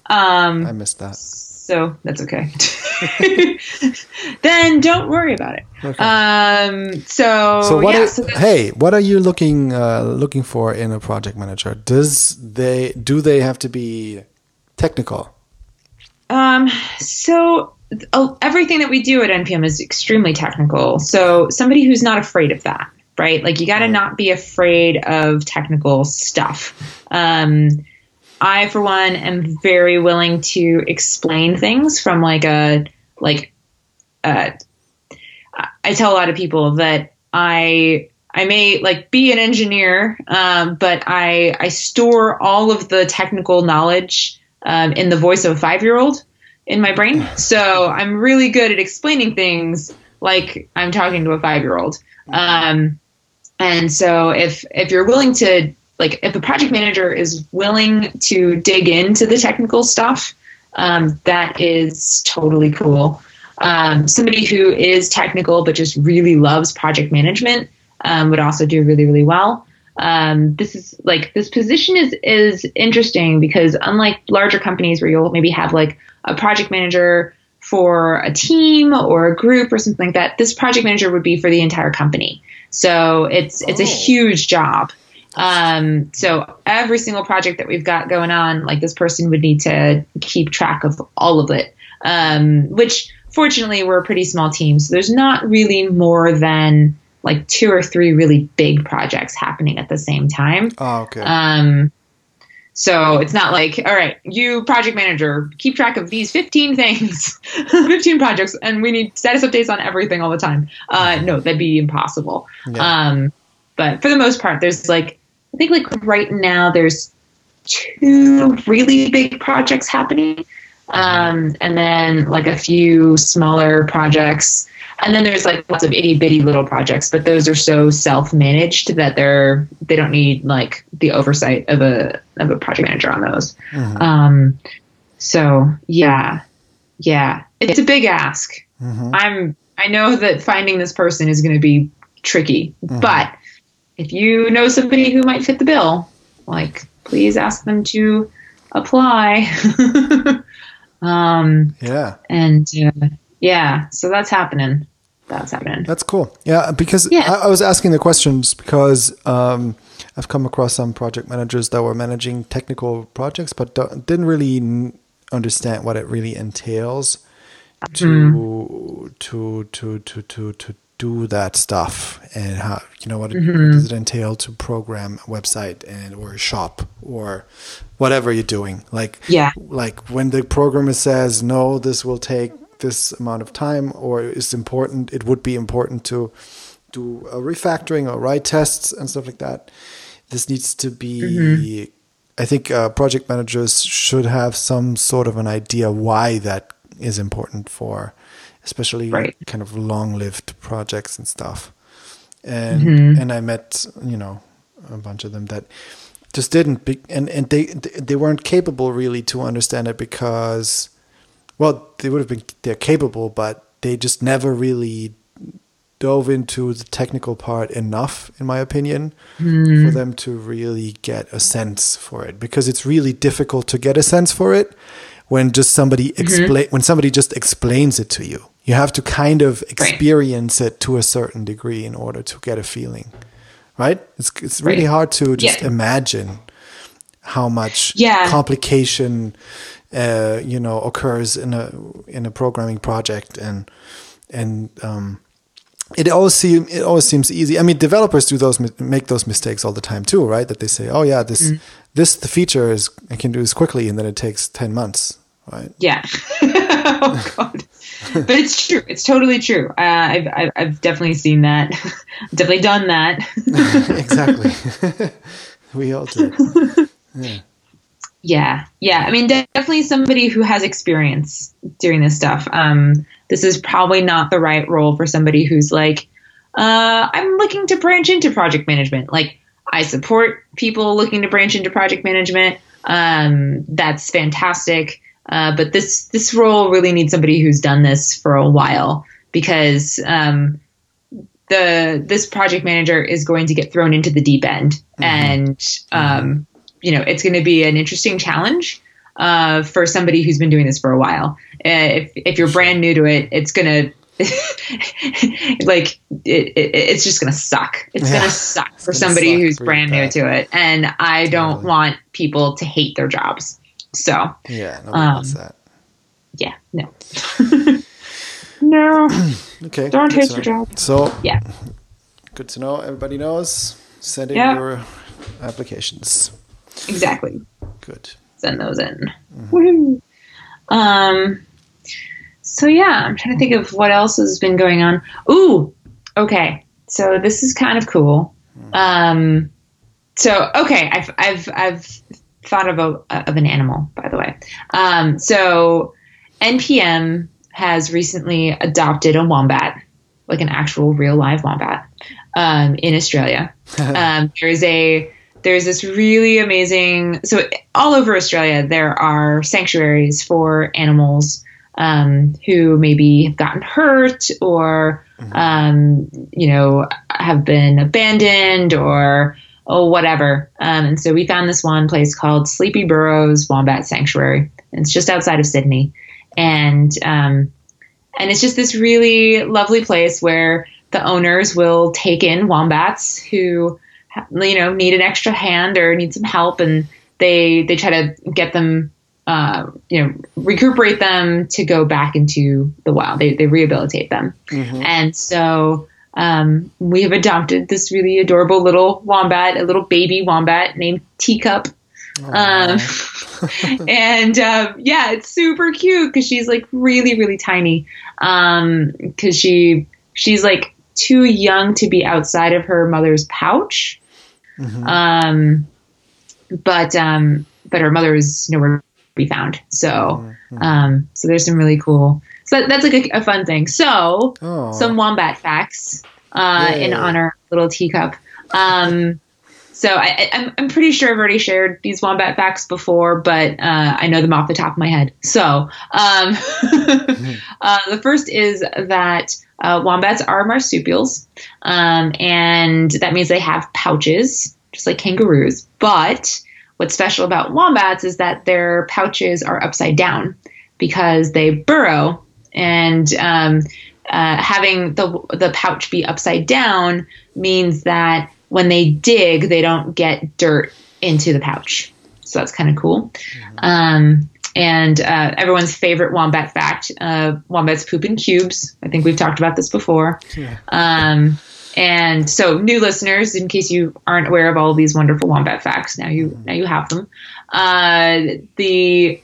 um, I missed that. So that's okay. then don't worry about it. Okay. Um, so, so what? Yeah, so hey, what are you looking uh, looking for in a project manager? Does they do they have to be technical? Um, so uh, everything that we do at npm is extremely technical. So somebody who's not afraid of that, right? Like you got to right. not be afraid of technical stuff. Um, I, for one, am very willing to explain things from like a like. Uh, I tell a lot of people that I I may like be an engineer, um, but I I store all of the technical knowledge um, in the voice of a five year old in my brain. So I'm really good at explaining things like I'm talking to a five year old. Um, and so if if you're willing to like if a project manager is willing to dig into the technical stuff Um, that is totally cool. Um, somebody who is technical but just really loves project management um, would also do really, really well. Um, this is like this position is is interesting because unlike larger companies where you'll maybe have like a project manager for a team or a group or something like that, this project manager would be for the entire company. So it's it's a Oh. huge job. Um, so every single project that we've got going on, like this person would need to keep track of all of it. Um, which fortunately we're a pretty small team, so there's not really more than like two or three really big projects happening at the same time. Oh, okay. Um, so it's not like, all right, you project manager, keep track of these 15 things, 15 projects, and we need status updates on everything all the time. Uh, no, that'd be impossible. Yeah. Um, but for the most part, there's like, I think like right now there's two really big projects happening. Um, and then like a few smaller projects. And then there's like lots of itty bitty little projects, but those are so self managed that they're they don't need like the oversight of a of a project manager on those. Mhm. Um, so yeah, yeah, it's a big ask. Mhm. I'm I know that finding this person is going to be tricky, Mhm. but if you know somebody who might fit the bill, like please ask them to apply. um, Yeah. and uh, yeah, so that's happening. That's happening. That's cool. Yeah, because Yeah. I, I was asking the questions because um, I've come across some project managers that were managing technical projects, but don't, didn't really n- understand what it really entails to to to to to to do that stuff and how you know what, it, what does it entail to program a website and or a shop or whatever you're doing? Like Yeah. like when the programmer says no this will take this amount of time or it's important it would be important to do a refactoring or write tests and stuff like that this needs to be i think uh, project managers should have some sort of an idea why that is important for especially Right. kind of long-lived projects and stuff. And mm-hmm. and i met you know a bunch of them that just didn't be, and and they they weren't capable really to understand it because well they would have been they're capable but they just never really dove into the technical part enough in my opinion for mm-hmm. them to really get a sense for it. Because it's really difficult to get a sense for it when just somebody mm-hmm. explain when somebody just explains it to you you have to kind of experience it to a certain degree in order to get a feeling right it's it's really Right. hard to just Yeah. imagine how much Yeah. complication uh, you know occurs in a in a programming project and and um, it always seem it always seems easy. I mean, developers do those make those mistakes all the time too, right? That they say, "Oh yeah, this this the feature is I can do this quickly," and then it takes ten months, right? Yeah. oh God. But it's true. It's totally true. Uh, I've, I've I've definitely seen that. definitely done that. exactly. we all do. yeah. Yeah. I mean, definitely somebody who has experience doing this stuff. Um, this is probably not the right role for somebody who's like, uh, I'm looking to branch into project management. Like, I support people looking to branch into project management. Um, that's fantastic. Uh, but this this role really needs somebody who's done this for a while because um, the this project manager is going to get thrown into the deep end, and um, you know it's going to be an interesting challenge uh, for somebody who's been doing this for a while. Uh, if if you're brand new to it, it's gonna like it, it, it's just gonna suck. It's Yeah. gonna suck for gonna somebody suck who's brand new to it, and I don't Totally. want people to hate their jobs. So Yeah, nobody Um, wants that. yeah, no, no, Okay, don't hate your job. So Yeah. good to know. Everybody knows. Send in Yeah. your applications. exactly. Good. send those in. Woohoo. Um, so yeah, I'm trying to think of what else has been going on. Ooh, okay. So this is kind of cool. Um, so okay, I've I've I've thought of a of an animal, by the way. Um, so NPM has recently adopted a wombat, like an actual real live wombat, um, in Australia. um, there is a there's this really amazing. So all over Australia, there are sanctuaries for animals um, who maybe have gotten hurt or um, you know have been abandoned or oh whatever. Um, and so we found this one place called Sleepy Burrows Wombat Sanctuary. It's just outside of Sydney, and um, and it's just this really lovely place where the owners will take in wombats who you know need an extra hand or need some help and they they try to get them uh, you know recuperate them to go back into the wild they, they rehabilitate them mm-hmm. and so um, we have adopted this really adorable little wombat a little baby wombat named teacup um, and uh, yeah it's super cute because she's like really really tiny because um, she she's like too young to be outside of her mother's pouch. Mm-hmm. Um, but um, but her mother is nowhere to be found. So mm-hmm. um, so there's some really cool. So that, that's like a, a, fun thing. So oh. some wombat facts uh, in honor of little teacup. Um, so I, am I'm pretty sure I've already shared these wombat facts before, but uh, I know them off the top of my head. So um, uh, the first is that uh, wombats are marsupials, um, and that means they have pouches, just like kangaroos. But what's special about wombats is that their pouches are upside down because they burrow, and um, uh, having the the pouch be upside down means that when they dig, they don't get dirt into the pouch. So that's kind of cool. Mm-hmm. Um, and uh, everyone's favorite wombat fact uh, wombats poop in cubes. I think we've talked about this before. Yeah. Um, and so, new listeners, in case you aren't aware of all of these wonderful wombat facts, now you now you have them. Uh, the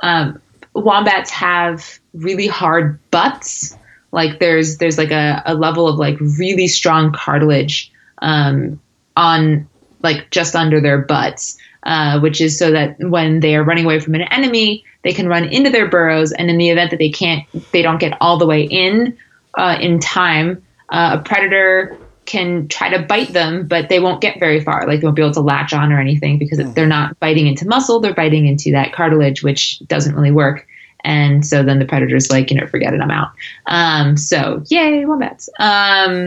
um, wombats have really hard butts. Like there's there's like a, a level of like really strong cartilage um, on like just under their butts uh, which is so that when they are running away from an enemy, they can run into their burrows, and in the event that they can't, they don't get all the way in uh, in time, uh, a predator can try to bite them, but they won't get very far. Like they won't be able to latch on or anything because mm. they're not biting into muscle; they're biting into that cartilage, which doesn't really work. And so then the predator's like, you know, forget it, I'm out. Um, so yay, wombats. Um,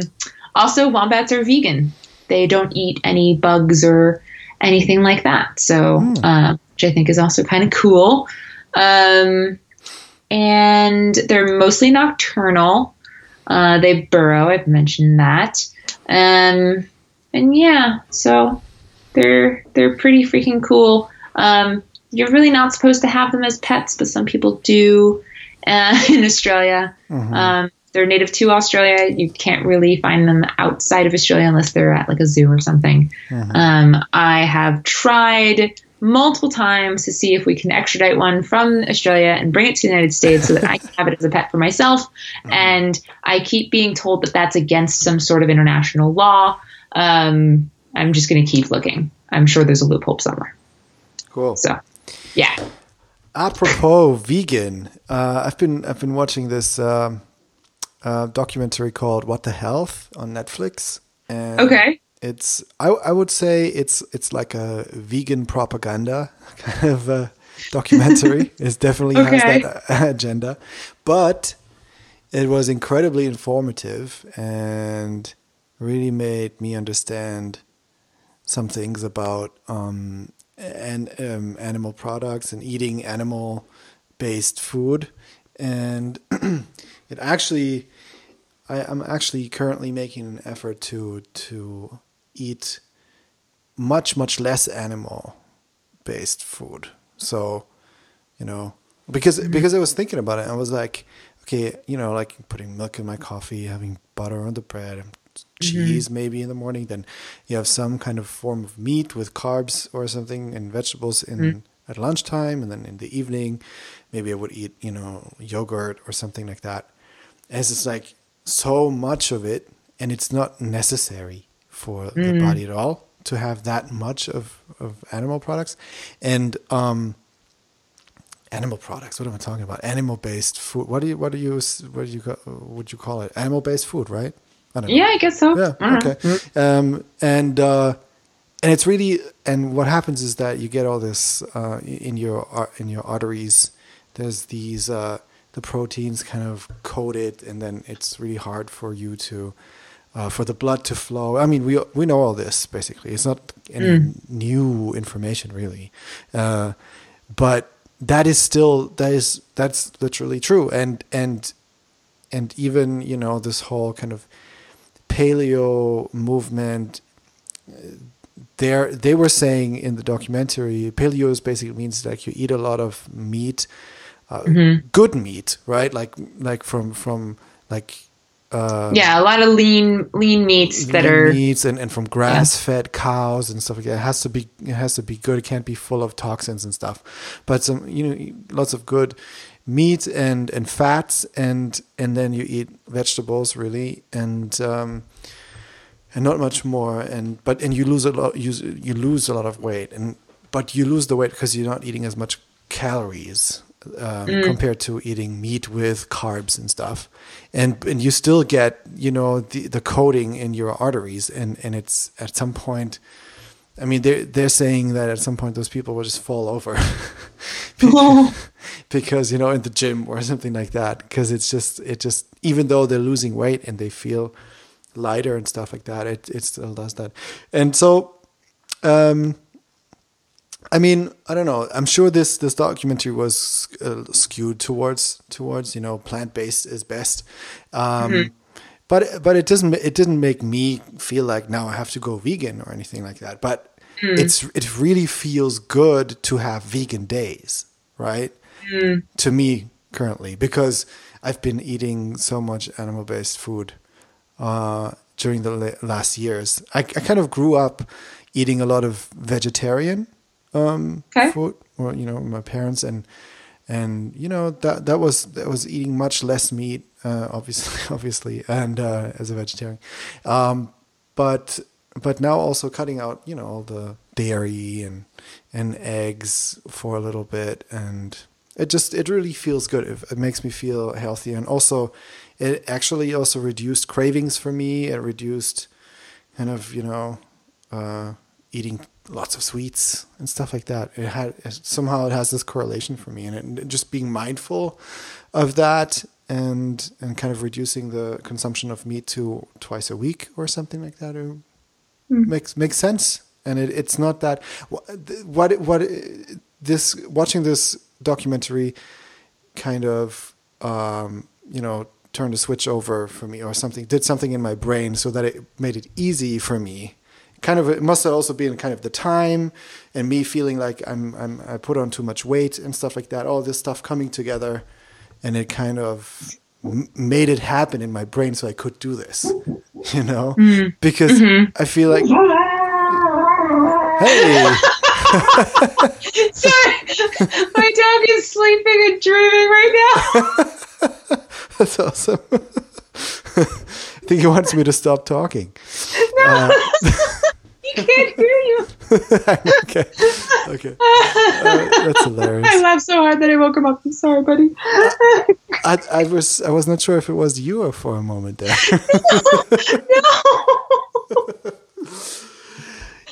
also, wombats are vegan. They don't eat any bugs or anything like that. So, mm. uh, which I think is also kind of cool. Um, and they're mostly nocturnal. Uh, they burrow. I've mentioned that. Um, and yeah, so they're they're pretty freaking cool. Um, you're really not supposed to have them as pets, but some people do uh, in Australia. Mm-hmm. Um, they're native to Australia. You can't really find them outside of Australia unless they're at like a zoo or something. Mm-hmm. Um, I have tried multiple times to see if we can extradite one from Australia and bring it to the United States so that I can have it as a pet for myself. Mm-hmm. And I keep being told that that's against some sort of international law. Um, I'm just going to keep looking. I'm sure there's a loophole somewhere. Cool. So, yeah. Apropos vegan, uh, I've been I've been watching this. Um, uh, documentary called "What the Health" on Netflix. And okay. It's I, I would say it's it's like a vegan propaganda kind of a documentary. it definitely okay. has that agenda, but it was incredibly informative and really made me understand some things about um, and um, animal products and eating animal based food and it actually I, am actually currently making an effort to to eat much much less animal based food. So, you know, because mm-hmm. because I was thinking about it, I was like, okay, you know, like putting milk in my coffee, having butter on the bread. Cheese mm-hmm. maybe in the morning. Then you have some kind of form of meat with carbs or something and vegetables in mm-hmm. at lunchtime, and then in the evening, maybe I would eat you know yogurt or something like that. As it's like so much of it, and it's not necessary for mm. the body at all to have that much of, of animal products. And um, animal products. What am I talking about? Animal based food. What do you what do you what do you would you call it? Animal based food, right? I yeah, I guess so. Yeah. Okay. Mm-hmm. Um, and uh, and it's really and what happens is that you get all this uh, in your in your arteries. There's these uh, the proteins kind of coated, and then it's really hard for you to uh, for the blood to flow. I mean, we we know all this basically. It's not any new information really, uh, but that is still that is that's literally true. And and and even you know this whole kind of paleo movement. There, they were saying in the documentary, paleo is basically means like you eat a lot of meat, uh, good meat, right? Like like from from like uh, yeah, a lot of lean lean meats that lean are meats and, and from grass fed cows and stuff like that. It has to be it has to be good. It can't be full of toxins and stuff. But some you know lots of good meat and and fats and and then you eat vegetables really and um, and not much more. And but and you lose a lot you you lose a lot of weight. And but you lose the weight because you're not eating as much calories um, compared to eating meat with carbs and stuff. And and you still get you know the the coating in your arteries. And and it's at some point I mean they're they're saying that at some point those people will just fall over because, you know in the gym or something like that because it's just it just even though they're losing weight and they feel lighter and stuff like that it it still does that and so um I mean, I don't know. I'm sure this this documentary was uh, skewed towards towards you know plant based is best, um, but but it doesn't it didn't make me feel like now I have to go vegan or anything like that. But it's it really feels good to have vegan days, right? To me currently because I've been eating so much animal based food uh, during the last years. I, I kind of grew up eating a lot of vegetarian um, Okay. food, or you know, my parents and and you know that that was that was eating much less meat, uh, obviously, obviously, and uh, as a vegetarian, um, but but now also cutting out you know all the dairy and and eggs for a little bit and it just it really feels good. It, it makes me feel healthy. And also it actually also reduced cravings for me. It reduced kind of you know uh, eating lots of sweets and stuff like that. It had somehow it has this correlation for me. And, it, just being mindful of that and and kind of reducing the consumption of meat to twice a week or something like that it makes makes sense. And it, it's not that wh- what what this watching this documentary kind of um, you know turned a switch over for me or something did something in my brain so that it made it easy for me. Kind of it must have also been kind of the time and me feeling like I'm, I'm I put on too much weight and stuff like that all this stuff coming together. And it kind of made it happen in my brain so I could do this you know? Because I feel like hey Sorry, my dog is sleeping and dreaming right now. That's awesome. I think he wants me to stop talking. No he can't hear you. okay. Okay. Uh, that's hilarious. I laughed so hard that I woke him up. I'm sorry, buddy. I, I was I was not sure if it was you or for a moment there.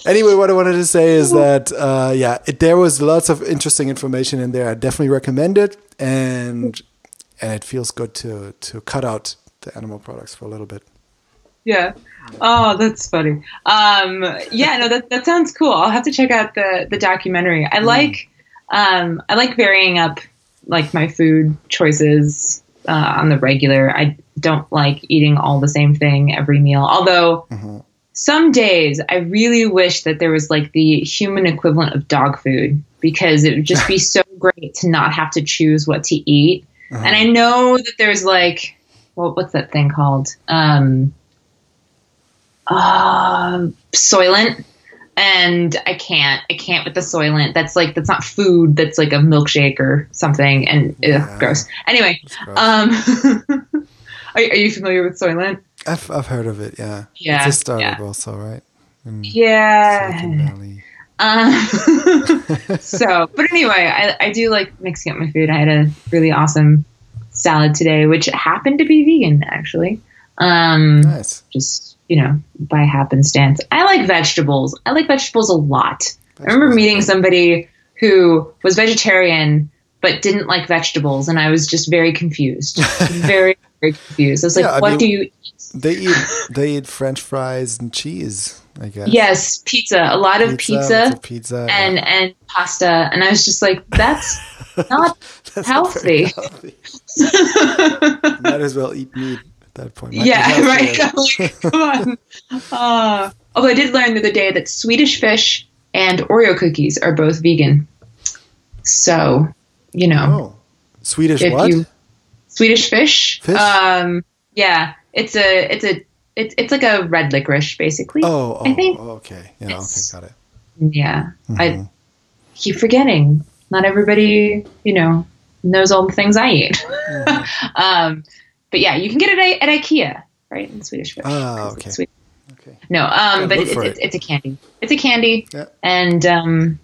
Anyway, what I wanted to say is that uh, yeah, it, there was lots of interesting information in there. I definitely recommend it, and and it feels good to to cut out the animal products for a little bit. Yeah. Oh, that's funny. Um, yeah, no, that that sounds cool. I'll have to check out the the documentary. I like um, I like varying up like my food choices uh, on the regular. I don't like eating all the same thing every meal. Although some days I really wish that there was like the human equivalent of dog food because it would just be so great to not have to choose what to eat. And I know that there's like, well, what's that thing called? Um, um, Soylent, and I can't. I can't with the Soylent. That's like that's not food. That's like a milkshake or something, and ugh, gross. Anyway, gross. um, are, are you familiar with Soylent? I've I've heard of it. Yeah. Yeah, It's a startup yeah. also, right? In Yeah. Um, so, but anyway, I, I do like mixing up my food. I had a really awesome salad today, which happened to be vegan, actually. Um, Nice. just you know, by happenstance. I like vegetables. I like vegetables a lot. I remember meeting somebody who was vegetarian but didn't like vegetables, and I was just very confused. very, very confused. I was like, Yeah, I what mean- do you eat? They eat they eat French fries and cheese. I guess. Yes, pizza. A lot of lots pizza, pizza and and pasta. And I was just like, that's not That's not healthy. healthy. Might as well eat meat at that point. Might yeah, right. healthier. I'm like, come on. Uh, although I did learn the other day that Swedish fish and Oreo cookies are both vegan. So, you know, Oh, Swedish what? you Swedish fish, Fish? um, yeah, it's a it's a it's it's like a red licorice basically. oh, oh, I think okay. Yeah, okay, got it. Yeah, Mhm. I keep forgetting. Not everybody, you know, knows all the things I eat. Mm-hmm. um, but yeah, you can get it at, at IKEA, right? In Swedish fish. 'cause okay. Okay. No, um, Yeah, but it's, it's, it. it's a candy. It's a candy, Yeah. and um,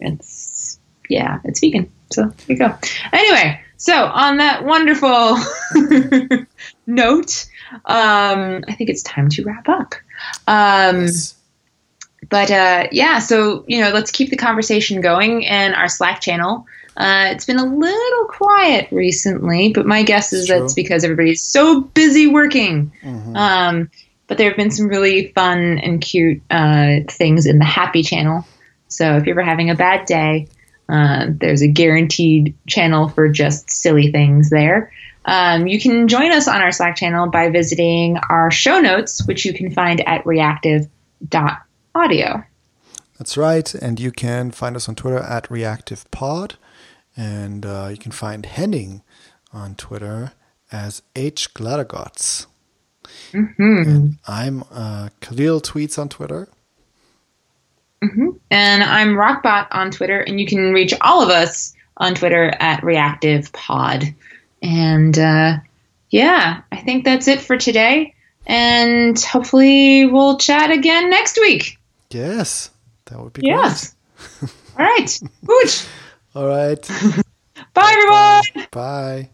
it's yeah, it's vegan. So there you go. Anyway, so on that wonderful note, um, I think it's time to wrap up. Um, Yes. but uh, yeah, so you know, let's keep the conversation going in our Slack channel. Uh, it's been a little quiet recently, but my guess is True. that's because everybody's so busy working. Mhm. Um, but there have been some really fun and cute uh, things in the Happy channel. So if you're ever having a bad day, uh, there's a guaranteed channel for just silly things there. Um, you can join us on our Slack channel by visiting our show notes, which you can find at reactive.audio. That's right. And you can find us on Twitter at ReactivePod. And uh, you can find Henning on Twitter as H Glattergotz. And I'm uh, Kahlil Tweets on Twitter. And I'm Rockbot on Twitter, and you can reach all of us on Twitter at ReactivePod. And uh, yeah, I think that's it for today. And hopefully we'll chat again next week. Yes, that would be Yes. All right. Great. All right. Bye, everyone. Bye.